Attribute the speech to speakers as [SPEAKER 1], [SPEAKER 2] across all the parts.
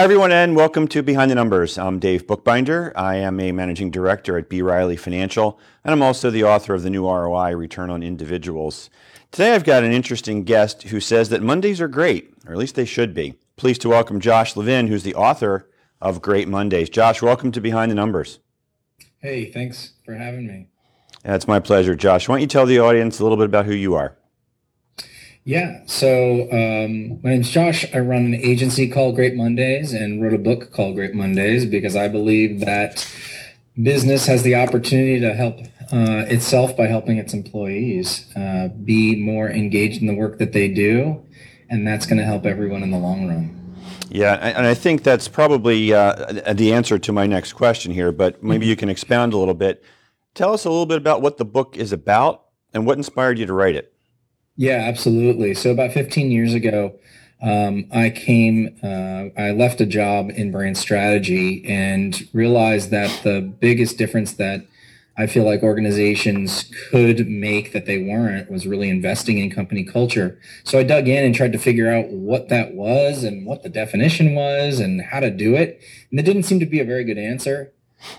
[SPEAKER 1] Hi, everyone, and welcome to Behind the Numbers. I'm Dave Bookbinder. I am a managing director at B. Riley Financial, and I'm also the author of the new ROI Return on Individuals. Today, I've got an interesting guest who says that Mondays are great, or at least they should be. Pleased to welcome Josh Levine, who's the author of Great Mondays. Josh, welcome to Behind the Numbers.
[SPEAKER 2] Hey, thanks for having me.
[SPEAKER 1] It's my pleasure. Josh, why don't you tell the audience a little bit about who you are?
[SPEAKER 2] Yeah, so um, my name's Josh. I run an agency called Great Mondays and wrote a book called Great Mondays because I believe that business has the opportunity to help uh, itself by helping its employees uh, be more engaged in the work that they do, and that's going to help everyone in the long run.
[SPEAKER 1] Yeah, and I think that's probably uh, the answer to my next question here, but maybe you can expound a little bit. Tell us a little bit about what the book is about and what inspired you to write it.
[SPEAKER 2] Yeah, absolutely. So about 15 years ago, um, I came, uh, I left a job in brand strategy and realized that the biggest difference that I feel like organizations could make that they weren't was really investing in company culture. So I dug in and tried to figure out what that was and what the definition was and how to do it. And it didn't seem to be a very good answer.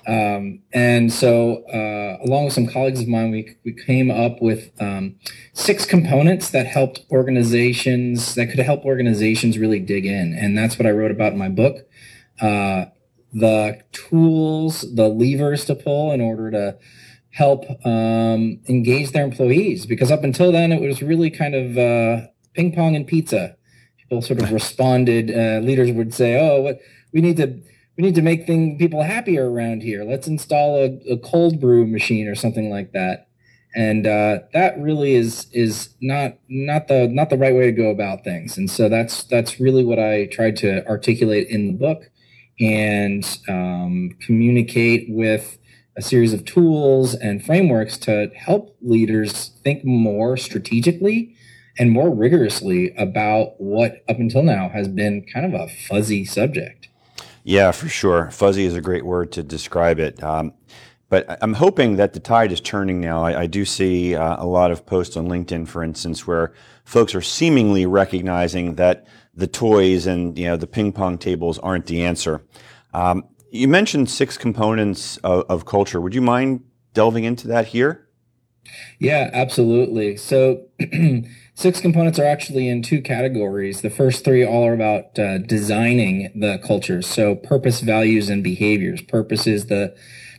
[SPEAKER 2] Um, and so, uh, along with some colleagues of mine, we, we came up with um, six components that helped organizations, that could help organizations really dig in. And that's what I wrote about in my book. Uh, the tools, the levers to pull in order to help um, engage their employees. Because up until then, it was really kind of uh, ping pong and pizza. People sort of responded. Uh, leaders would say, "Oh, what we need to." We need to make thing, people happier around here. Let's install a, a cold brew machine or something like that. And uh, that really is is not not the not the right way to go about things. And so that's that's really what I tried to articulate in the book and um, communicate with a series of tools and frameworks to help leaders think more strategically and more rigorously about what up until now has been kind of a fuzzy subject.
[SPEAKER 1] Yeah, for sure. Fuzzy is a great word to describe it. Um, but I'm hoping that the tide is turning now. I, I do see uh, a lot of posts on LinkedIn, for instance, where folks are seemingly recognizing that the toys and you know the ping pong tables aren't the answer. Um, you mentioned six components of, of culture. Would you mind delving into that here?
[SPEAKER 2] Yeah, absolutely. So six components are actually in two categories. The first three all are about uh, designing the culture. So purpose, values, and behaviors. Purpose is the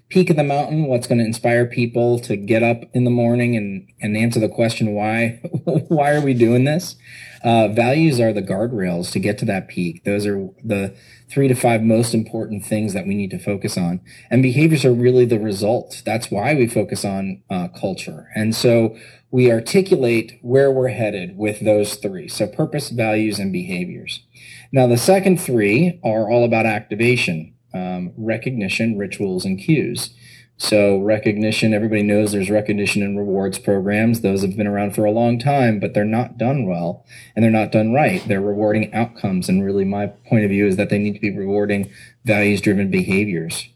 [SPEAKER 2] peak of the mountain, what's going to inspire people to get up in the morning and, and answer the question, why, why are we doing this? Uh, values are the guardrails to get to that peak. Those are the three to five most important things that we need to focus on. And behaviors are really the result. That's why we focus on uh, culture. And so we articulate where we're headed with those three. So purpose, values, and behaviors. Now, the second three are all about activation, um, recognition, rituals, and cues. So recognition, everybody knows there's recognition and rewards programs. Those have been around for a long time, but they're not done well and they're not done right. They're rewarding outcomes. And really my point of view is that they need to be rewarding values driven behaviors.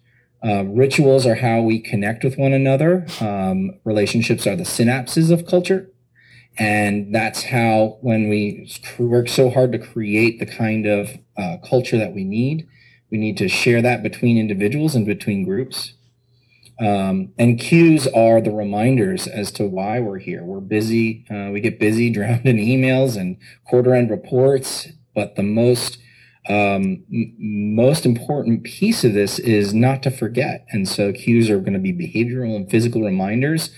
[SPEAKER 2] Uh, rituals are how we connect with one another. Um, relationships are the synapses of culture. And that's how, when we work so hard to create the kind of uh, culture that we need, we need to share that between individuals and between groups. Um, and cues are the reminders as to why we're here. We're busy. Uh, we get busy, drowned in emails and quarter end reports. But the most um, most important piece of this is not to forget. And so cues are going to be behavioral and physical reminders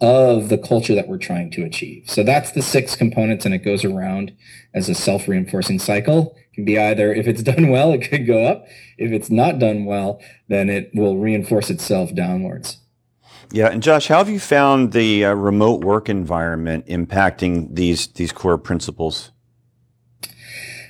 [SPEAKER 2] of the culture that we're trying to achieve. So that's the six components and it goes around as a self-reinforcing cycle. It can be either if it's done well, it could go up. If it's not done well, then it will reinforce itself downwards.
[SPEAKER 1] Yeah, and Josh, how have you found the uh, remote work environment impacting these these core principles?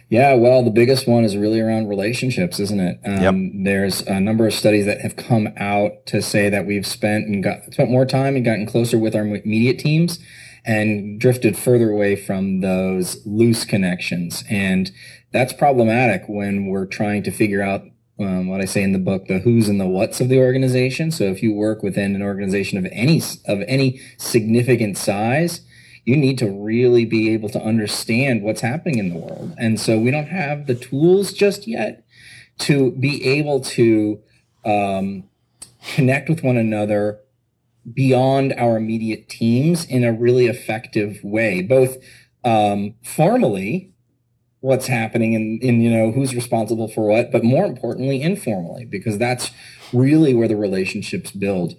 [SPEAKER 2] Yeah, well, the biggest one is really around relationships, isn't it? Um, yep. There's a number of studies that have come out to say that we've spent and got spent more time and gotten closer with our immediate teams and drifted further away from those loose connections. And that's problematic when we're trying to figure out um, what I say in the book, the who's and the what's of the organization. So if you work within an organization of any of any significant size, you need to really be able to understand what's happening in the world. And so we don't have the tools just yet to be able to um, connect with one another beyond our immediate teams in a really effective way, both um, formally, what's happening and in you know who's responsible for what, but more importantly, informally, because that's really where the relationships build.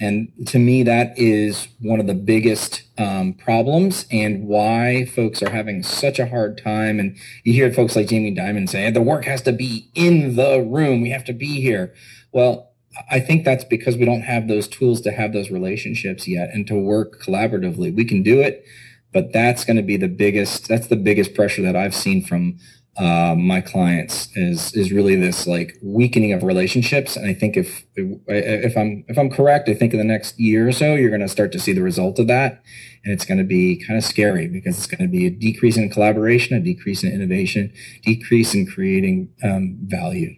[SPEAKER 2] And to me, that is one of the biggest um, problems and why folks are having such a hard time. And you hear folks like Jamie Dimon say, the work has to be in the room. We have to be here. Well, I think that's because we don't have those tools to have those relationships yet and to work collaboratively. We can do it, but that's going to be the biggest, that's the biggest pressure that I've seen from uh, my clients is is really this like weakening of relationships. And I think if if I'm if I'm correct, I think in the next year or so, you're going to start to see the result of that, and it's going to be kind of scary because it's going to be a decrease in collaboration, a decrease in innovation, decrease in creating um, value.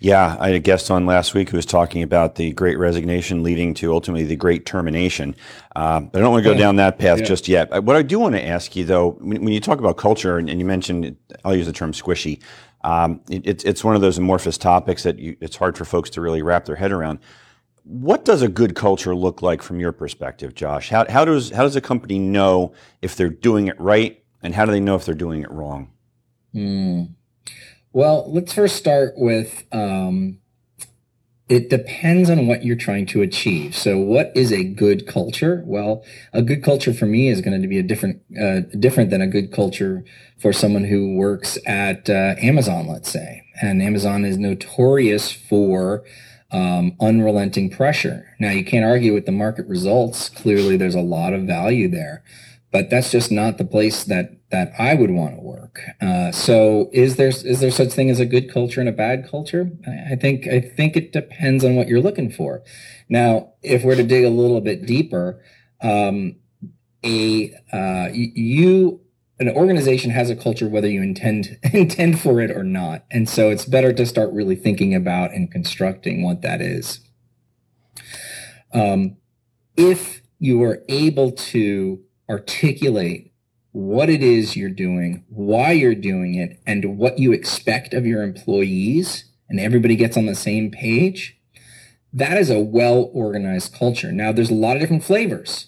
[SPEAKER 1] Yeah, I had a guest on last week who was talking about the great resignation leading to ultimately the great termination. Uh, but I don't want to go down that path yeah. just yet. Uh, what I do want to ask you, though, when, when you talk about culture, and, and, you mentioned, I'll use the term squishy, um, it, it's, it's one of those amorphous topics that you, it's hard for folks to really wrap their head around. What does a good culture look like from your perspective, Josh? How, how, does, how does a company know if they're doing it right, and how do they know if they're doing it wrong?
[SPEAKER 2] Mm. Well, let's first start with um, it depends on what you're trying to achieve. So, what is a good culture? Well, a good culture for me is going to be a different, uh, different than a good culture for someone who works at uh, Amazon, let's say. And Amazon is notorious for um, unrelenting pressure. Now, you can't argue with the market results. Clearly, there's a lot of value there but that's just not the place that that I would want to work. Uh, so is there is there such thing as a good culture and a bad culture? I, think I think it depends on what you're looking for. Now, if we're to dig a little bit deeper, um, a uh, you an organization has a culture whether you intend intend for it or not, and so it's better to start really thinking about and constructing what that is. Um, if you are able to articulate what it is you're doing, why you're doing it, and what you expect of your employees, and everybody gets on the same page, that is a well organized culture. Now, there's a lot of different flavors.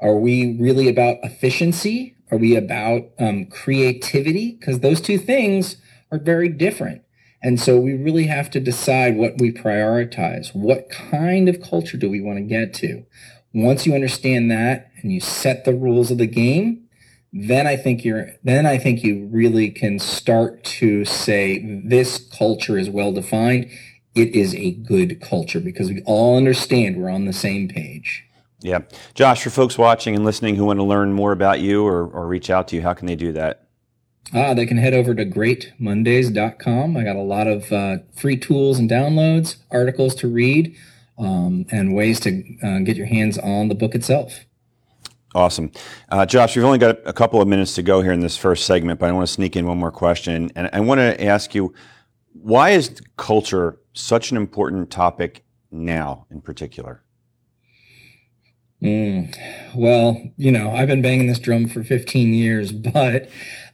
[SPEAKER 2] Are we really about efficiency? Are we about um, creativity? Because those two things are very different. And so we really have to decide what we prioritize. What kind of culture do we want to get to? Once you understand that and you set the rules of the game, then I think you're then I think you really can start to say this culture is well defined. It is a good culture because we all understand we're on the same page.
[SPEAKER 1] Yeah. Josh, for folks watching and listening who want to learn more about you or, or reach out to you, how can they do that?
[SPEAKER 2] Ah, they can head over to greatmondays.com. I got a lot of uh, free tools and downloads, articles to read um, and ways to uh, get your hands on the book itself.
[SPEAKER 1] Awesome. Uh, Josh, we've only got a couple of minutes to go here in this first segment, but I want to sneak in one more question. And I want to ask you why is culture such an important topic now in particular?
[SPEAKER 2] Mm, well, you know, I've been banging this drum for 15 years, but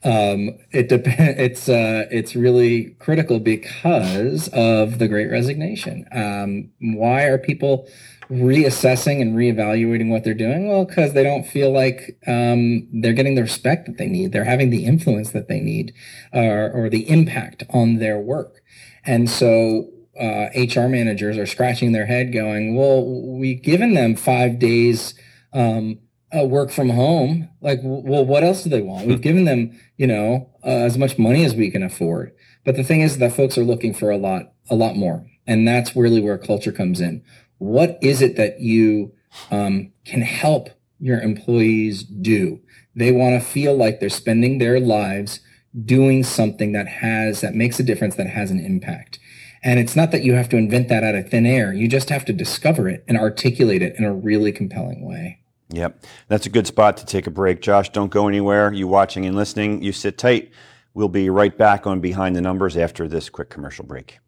[SPEAKER 2] um, it depends. It's uh, it's really critical because of the Great Resignation. Um, why are people reassessing and reevaluating what they're doing? Well, because they don't feel like um, they're getting the respect that they need. They're having the influence that they need, or, or the impact on their work. And so uh, HR managers are scratching their head, going, "Well, we've given them five days um, uh, work from home. Like, well, what else do they want? We've given them, you know, uh, as much money as we can afford. But the thing is that folks are looking for a lot, a lot more, and that's really where culture comes in. What is it that you um, can help your employees do? They want to feel like they're spending their lives doing something that has that makes a difference, that has an impact. And it's not that you have to invent that out of thin air. You just have to discover it and articulate it in a really compelling way.
[SPEAKER 1] Yep. That's a good spot to take a break. Josh, don't go anywhere. You watching and listening, you sit tight. We'll be right back on Behind the Numbers after this quick commercial break.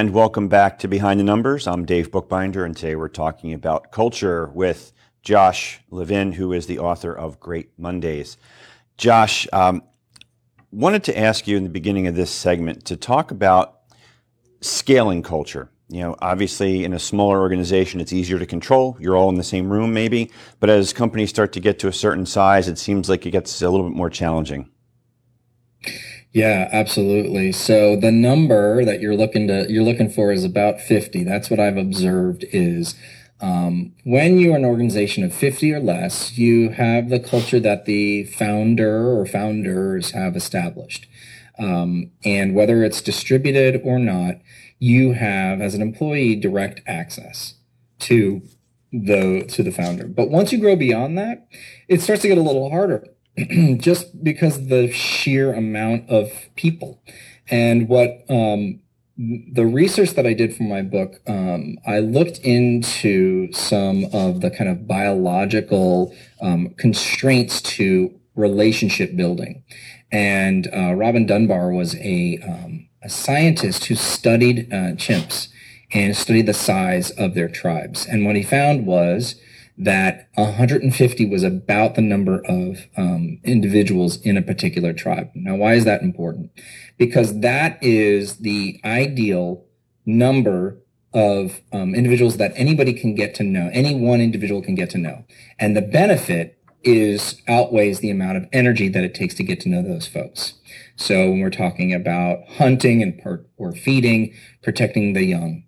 [SPEAKER 1] And welcome back to Behind the Numbers. I'm Dave Bookbinder, and today we're talking about culture with Josh Levine, who is the author of Great Mondays. Josh, um, wanted to ask you in the beginning of this segment to talk about scaling culture. You know, obviously in a smaller organization, it's easier to control. You're all in the same room, maybe. But as companies start to get to a certain size, it seems like it gets a little bit more challenging.
[SPEAKER 2] Yeah, absolutely. So the number that you're looking to you're looking for is about 50. That's what I've observed is um, when you're an organization of 50 or less, you have the culture that the founder or founders have established. Um, and whether it's distributed or not, you have as an employee direct access to the to the founder. But once you grow beyond that, it starts to get a little harder just because the sheer amount of people and what um, the research that I did for my book, um, I looked into some of the kind of biological um, constraints to relationship building. And uh, Robin Dunbar was a, um, a scientist who studied uh, chimps and studied the size of their tribes. And what he found was that 150 was about the number of um, individuals in a particular tribe. Now, why is that important? Because that is the ideal number of um, individuals that anybody can get to know, any one individual can get to know. And the benefit is outweighs the amount of energy that it takes to get to know those folks. So when we're talking about hunting and or feeding, protecting the young,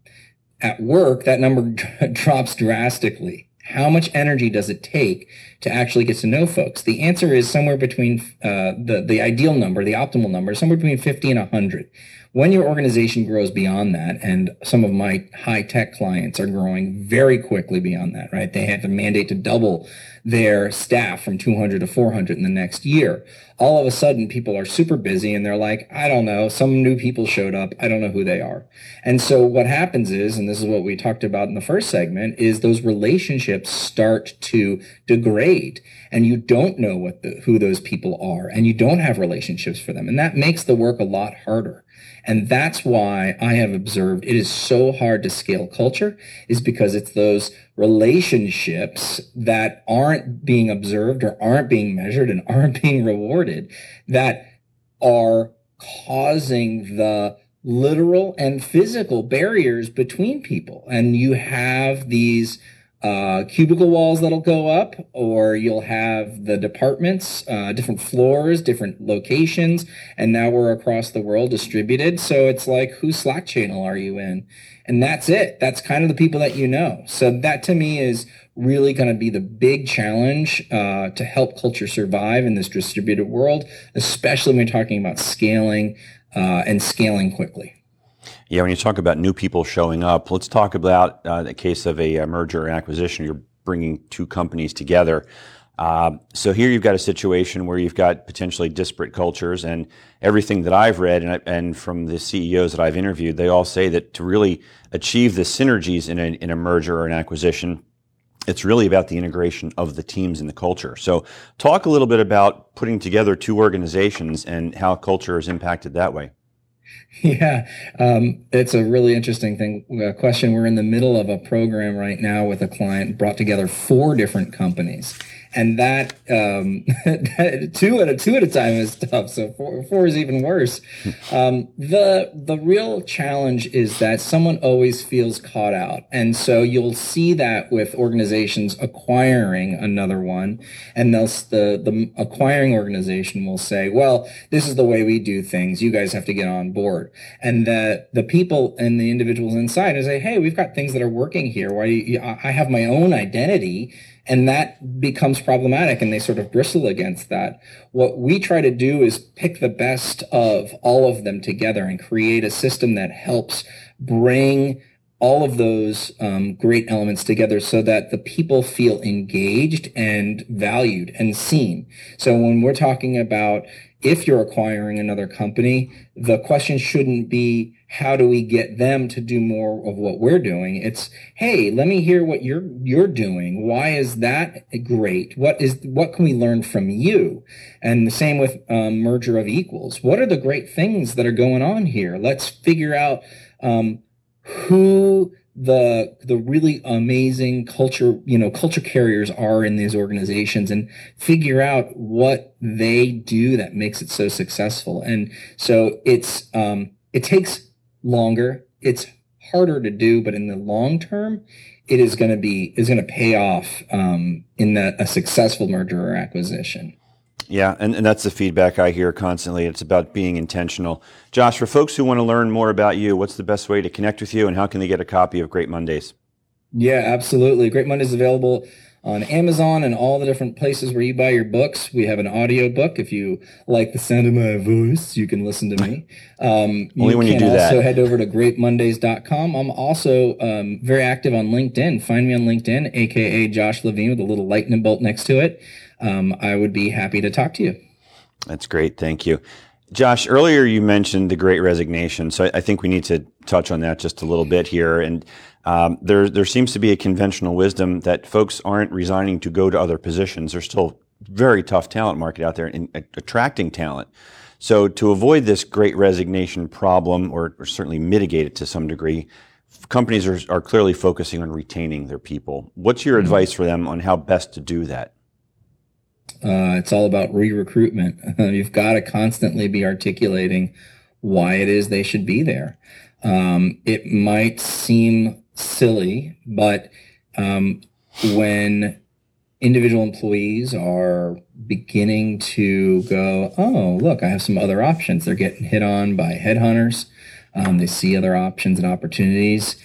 [SPEAKER 2] at work, that number drops drastically how much energy does it take to actually get to know folks? The answer is somewhere between uh, the the ideal number, the optimal number, somewhere between 50 and 100. When your organization grows beyond that, and some of my high tech clients are growing very quickly beyond that, right? They have a mandate to double their staff from 200 to 400 in the next year. All of a sudden, people are super busy and they're like, I don't know, some new people showed up. I don't know who they are. And so what happens is, and this is what we talked about in the first segment, is those relationships start to degrade and you don't know what the, who those people are and you don't have relationships for them. And that makes the work a lot harder. And that's why I have observed it is so hard to scale culture is because it's those relationships that aren't being observed or aren't being measured and aren't being rewarded that are causing the literal and physical barriers between people. And you have these uh, cubicle walls that'll go up, or you'll have the departments, uh, different floors, different locations, and now we're across the world distributed. So it's like, whose Slack channel are you in? And that's it. That's kind of the people that you know. So that to me is really going to be the big challenge uh, to help culture survive in this distributed world, especially when you're talking about scaling uh, and scaling quickly.
[SPEAKER 1] Yeah, when you talk about new people showing up, let's talk about uh, the case of a, a, merger and acquisition. You're bringing two companies together. Uh, so here you've got a situation where you've got potentially disparate cultures, and everything that I've read and, and from the CEOs that I've interviewed, they all say that to really achieve the synergies in a, in a merger or an acquisition, it's really about the integration of the teams and the culture. So, talk a little bit about putting together two organizations and how culture is impacted that way.
[SPEAKER 2] Yeah, um, it's a really interesting thing. Uh, question. We're in the middle of a program right now with a client, brought together four different companies and that um, two at a two at a time is tough. So four, four is even worse. Um, the the real challenge is that someone always feels caught out, and so you'll see that with organizations acquiring another one, and thus the the acquiring organization will say, "Well, this is the way we do things. You guys have to get on board," and the the people and the individuals inside will say, "Hey, we've got things that are working here. Why I have my own identity." And that becomes problematic and they sort of bristle against that. What we try to do is pick the best of all of them together and create a system that helps bring all of those um, great elements together so that the people feel engaged and valued and seen. So when we're talking about if you're acquiring another company, the question shouldn't be how do we get them to do more of what we're doing? It's hey, let me hear what you're you're doing. Why is that great? What is what can we learn from you? And the same with um, merger of equals. What are the great things that are going on here? Let's figure out um, who the the really amazing culture you know culture carriers are in these organizations and figure out what they do that makes it so successful and so it's um it takes longer it's harder to do but in the long term it is going to be is going to pay off um in the, a successful merger or acquisition
[SPEAKER 1] yeah, and, and that's the feedback I hear constantly. It's about being intentional. Josh, for folks who want to learn more about you, what's the best way to connect with you and how can they get a copy of Great Mondays?
[SPEAKER 2] Yeah, absolutely. Great Mondays is available on Amazon and all the different places where you buy your books. We have an audio book. If you like the sound of my voice, you can listen to me. Um,
[SPEAKER 1] Only
[SPEAKER 2] you
[SPEAKER 1] when you do
[SPEAKER 2] also
[SPEAKER 1] that.
[SPEAKER 2] head over to greatmondays.com. I'm also um, very active on LinkedIn. Find me on LinkedIn, aka Josh Levine with a little lightning bolt next to it. Um, I would be happy to talk to you.
[SPEAKER 1] That's great. Thank you. Josh, earlier you mentioned the great resignation. So I, I think we need to touch on that just a little bit here. And um, there, there seems to be a conventional wisdom that folks aren't resigning to go to other positions. There's still very tough talent market out there in attracting talent. So to avoid this great resignation problem, or, or certainly mitigate it to some degree, companies are, are clearly focusing on retaining their people. What's your advice for them on how best to do that?
[SPEAKER 2] Uh, it's all about re-recruitment. You've got to constantly be articulating why it is they should be there. Um, it might seem silly, but um, when individual employees are beginning to go, oh, look, I have some other options. They're getting hit on by headhunters. Um, they see other options and opportunities.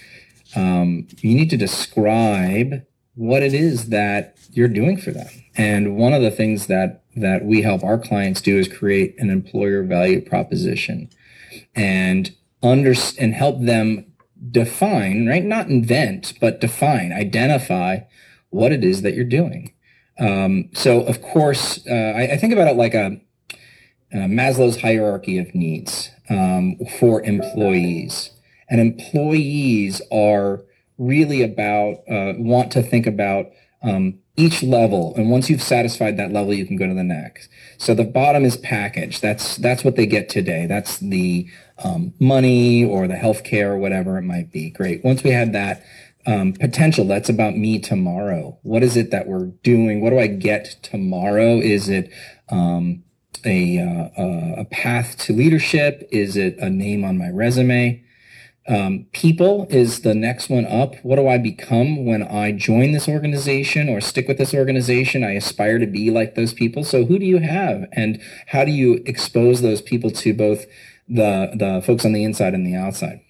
[SPEAKER 2] Um, you need to describe what it is that you're doing for them. And one of the things that that we help our clients do is create an employer value proposition and under and help them define, right? Not invent, but define, identify what it is that you're doing. Um, so, of course, uh, I, I, think about it like a, a Maslow's hierarchy of needs um, for employees, and employees are really about uh, want to think about um, each level and once you've satisfied that level you can go to the next. So the bottom is package. That's that's what they get today. That's the um, money or the health care or whatever it might be. Great. Once we had that um, potential that's about me tomorrow. What is it that we're doing? What do i get tomorrow? Is it um, a, uh, a path to leadership? Is it a name on my resume um, people is the next one up. What do I become when I join this organization or stick with this organization? I aspire to be like those people. So who do you have, and how do you expose those people to both the the folks on the inside and the outside?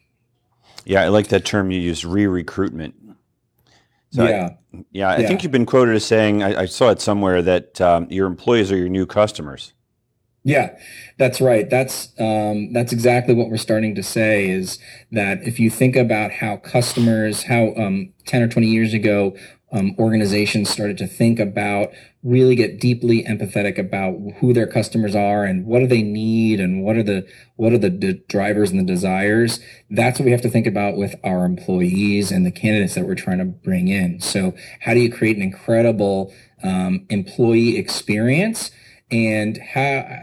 [SPEAKER 1] Yeah, I like that term you use, re-recruitment.
[SPEAKER 2] So yeah.
[SPEAKER 1] I, yeah, I yeah. think you've been quoted as saying, I, I saw it somewhere, that um, your employees are your new customers.
[SPEAKER 2] Yeah, that's right. That's um, that's exactly what we're starting to say is that if you think about how customers, how um, ten or twenty years ago, um, organizations started to think about really get deeply empathetic about who their customers are and what do they need and what are the what are the drivers and the desires. That's what we have to think about with our employees and the candidates that we're trying to bring in. So, how do you create an incredible um, employee experience? And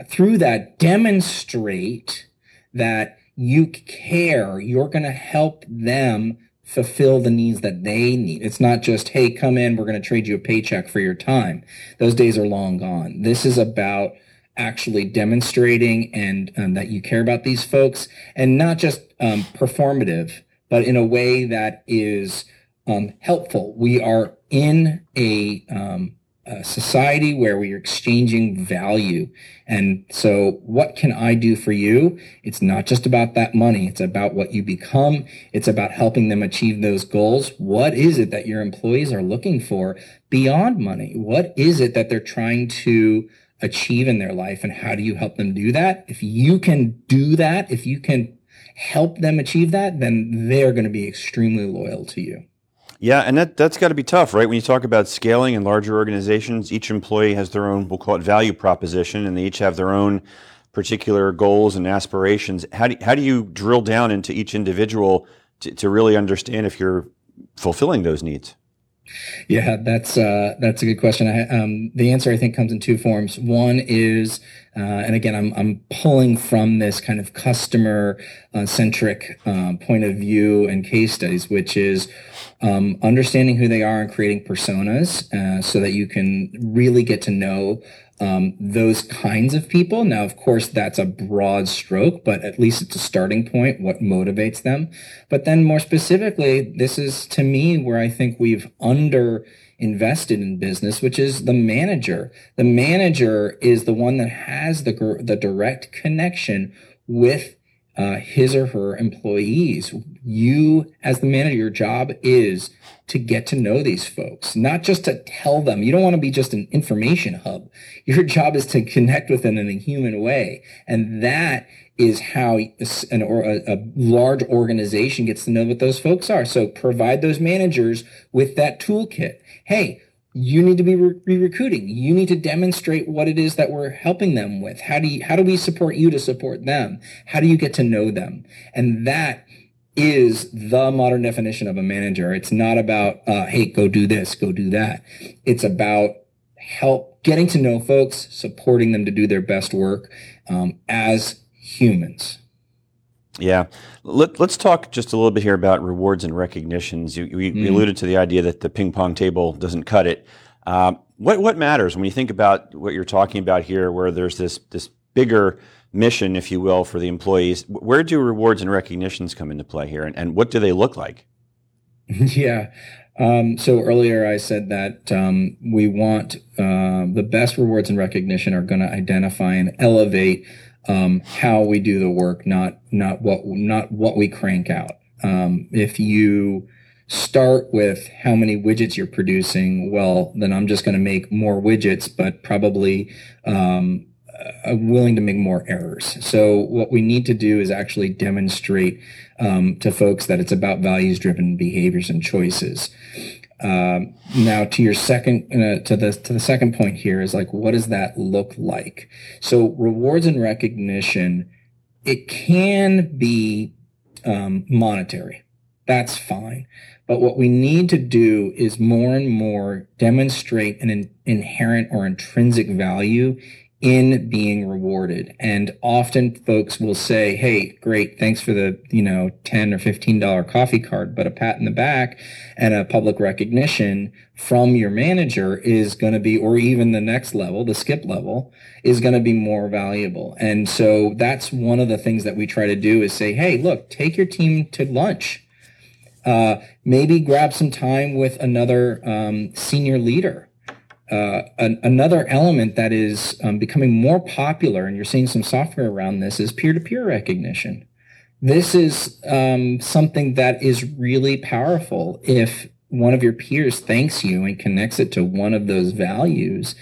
[SPEAKER 2] through that demonstrate that you care. You're going to help them fulfill the needs that they need. It's not just hey come in we're going to trade you a paycheck for your time. Those days are long gone. This is about actually demonstrating and um, that you care about these folks and not just um, performative but in a way that is um, helpful. We are in a um, a society where we are exchanging value. And so what can I do for you? It's not just about that money. It's about what you become. It's about helping them achieve those goals. What is it that your employees are looking for beyond money? What is it that they're trying to achieve in their life? And how do you help them do that? If you can do that, if you can help them achieve that, then they're going to be extremely loyal to you.
[SPEAKER 1] Yeah, and that that's got to be tough, right? When you talk about scaling in larger organizations, each employee has their own, we'll call it value proposition, and they each have their own particular goals and aspirations. How do how do you drill down into each individual to, to really understand if you're fulfilling those needs?
[SPEAKER 2] Yeah, that's uh, that's a good question. I, um, the answer I think comes in two forms. One is, uh, and again, I'm I'm pulling from this kind of customer uh, centric uh, point of view and case studies, which is um, understanding who they are and creating personas uh, so that you can really get to know um, those kinds of people. Now, of course, that's a broad stroke, but at least it's a starting point, what motivates them. But then more specifically, this is to me where I think we've under invested in business, which is the manager. The manager is the one that has the, the direct connection with uh, his or her employees. You, as the manager, your job is to get to know these folks, not just to tell them. You don't want to be just an information hub. Your job is to connect with them in a human way. And that is how an, or a, a large organization gets to know what those folks are. So provide those managers with that toolkit. Hey, you need to be re- recruiting. You need to demonstrate what it is that we're helping them with. How do you, how do we support you to support them? How do you get to know them? And that is the modern definition of a manager. It's not about, uh, hey, go do this, go do that. It's about help getting to know folks, supporting them to do their best work um, as humans.
[SPEAKER 1] Yeah. Let, us talk just a little bit here about rewards and recognitions. You, we, mm. alluded to the idea that the ping pong table doesn't cut it. Um, what, what matters when you think about what you're talking about here, where there's this, this bigger mission, if you will, for the employees? Where do rewards and recognitions come into play here, and, and what do they look like?
[SPEAKER 2] yeah. Um, so earlier I said that um, we want uh, the best rewards and recognition are going to identify and elevate um, how we do the work, not not what not what we crank out. Um, if you start with how many widgets you're producing, well, then I'm just going to make more widgets, but probably um, willing to make more errors. So what we need to do is actually demonstrate um, to folks that it's about values-driven behaviors and choices. Um, now to your second uh, to the to the second point here is like what does that look like so rewards and recognition it can be um, monetary that's fine but what we need to do is more and more demonstrate an in- inherent or intrinsic value in being rewarded. And often folks will say, Hey, great. Thanks for the, you know, 10 or $15 coffee card, but a pat in the back and a public recognition from your manager is going to be, or even the next level, the skip level is going to be more valuable. And so that's one of the things that we try to do is say, Hey, look, take your team to lunch. Uh, maybe grab some time with another um, senior leader uh, an, another element that is um, becoming more popular, and you're seeing some software around this, is peer-to-peer recognition. This is um, something that is really powerful. If one of your peers thanks you and connects it to one of those values,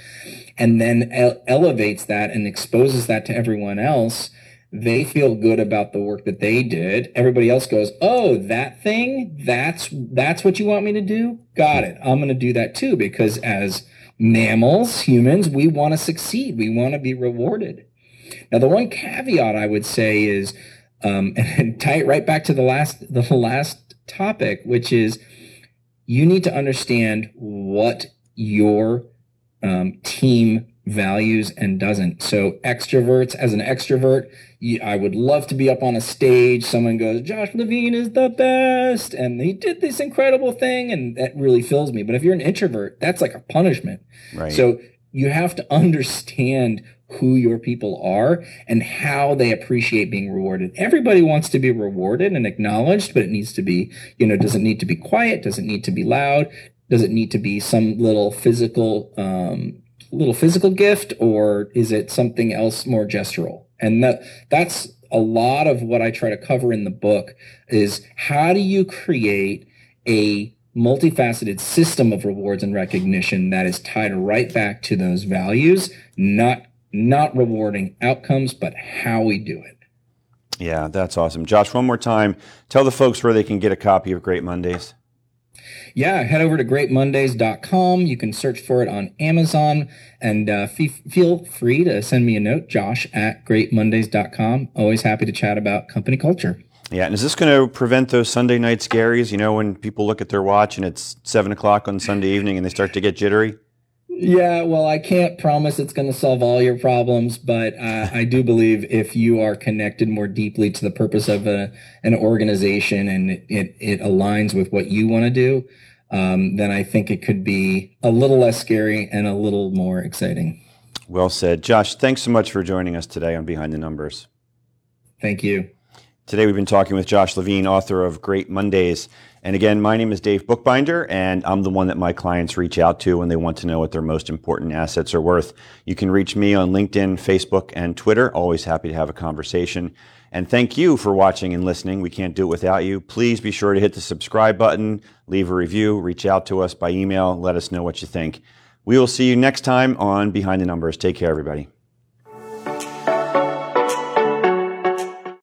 [SPEAKER 2] and then ele- elevates that and exposes that to everyone else, they feel good about the work that they did. Everybody else goes, "Oh, that thing? That's that's what you want me to do? Got it. I'm going to do that too because as mammals, humans, we want to succeed. We want to be rewarded. Now, the one caveat I would say is, um, and tie it right back to the last the last topic, which is you need to understand what your um, team values and doesn't. So extroverts, as an extrovert, I would love to be up on a stage. Someone goes, Josh Levine is the best. And he did this incredible thing. And that really fills me. But if you're an introvert, that's like a punishment. Right. So you have to understand who your people are and how they appreciate being rewarded. Everybody wants to be rewarded and acknowledged, but it needs to be, you know, does it need to be quiet? Does it need to be loud? Does it need to be some little physical, um, little physical gift or is it something else more gestural? And that that's a lot of what I try to cover in the book is how do you create a multifaceted system of rewards and recognition that is tied right back to those values, not not rewarding outcomes, but how we do it.
[SPEAKER 1] Yeah, that's awesome. Josh, one more time, tell the folks where they can get a copy of Great Mondays
[SPEAKER 2] yeah, head over to greatmondays.com. You can search for it on Amazon and uh, f- feel free to send me a note, josh at greatmondays.com. Always happy to chat about company culture.
[SPEAKER 1] Yeah, and is this going to prevent those Sunday night scaries? You know, when people look at their watch and it's seven o'clock on Sunday evening and they start to get jittery?
[SPEAKER 2] Yeah, well, I can't promise it's going to solve all your problems, but uh, I do believe if you are connected more deeply to the purpose of a, an organization and it, it, it aligns with what you want to do, um, then I think it could be a little less scary and a little more exciting.
[SPEAKER 1] Well said. Josh, thanks so much for joining us today on Behind the Numbers.
[SPEAKER 2] Thank you.
[SPEAKER 1] Today we've been talking with Josh Levine, author of Great Mondays. And again, my name is Dave Bookbinder, and I'm the one that my clients reach out to when they want to know what their most important assets are worth. You can reach me on LinkedIn, Facebook, and Twitter. Always happy to have a conversation. And thank you for watching and listening. We can't do it without you. Please be sure to hit the subscribe button, leave a review, reach out to us by email, let us know what you think. We will see you next time on Behind the Numbers. Take care, everybody.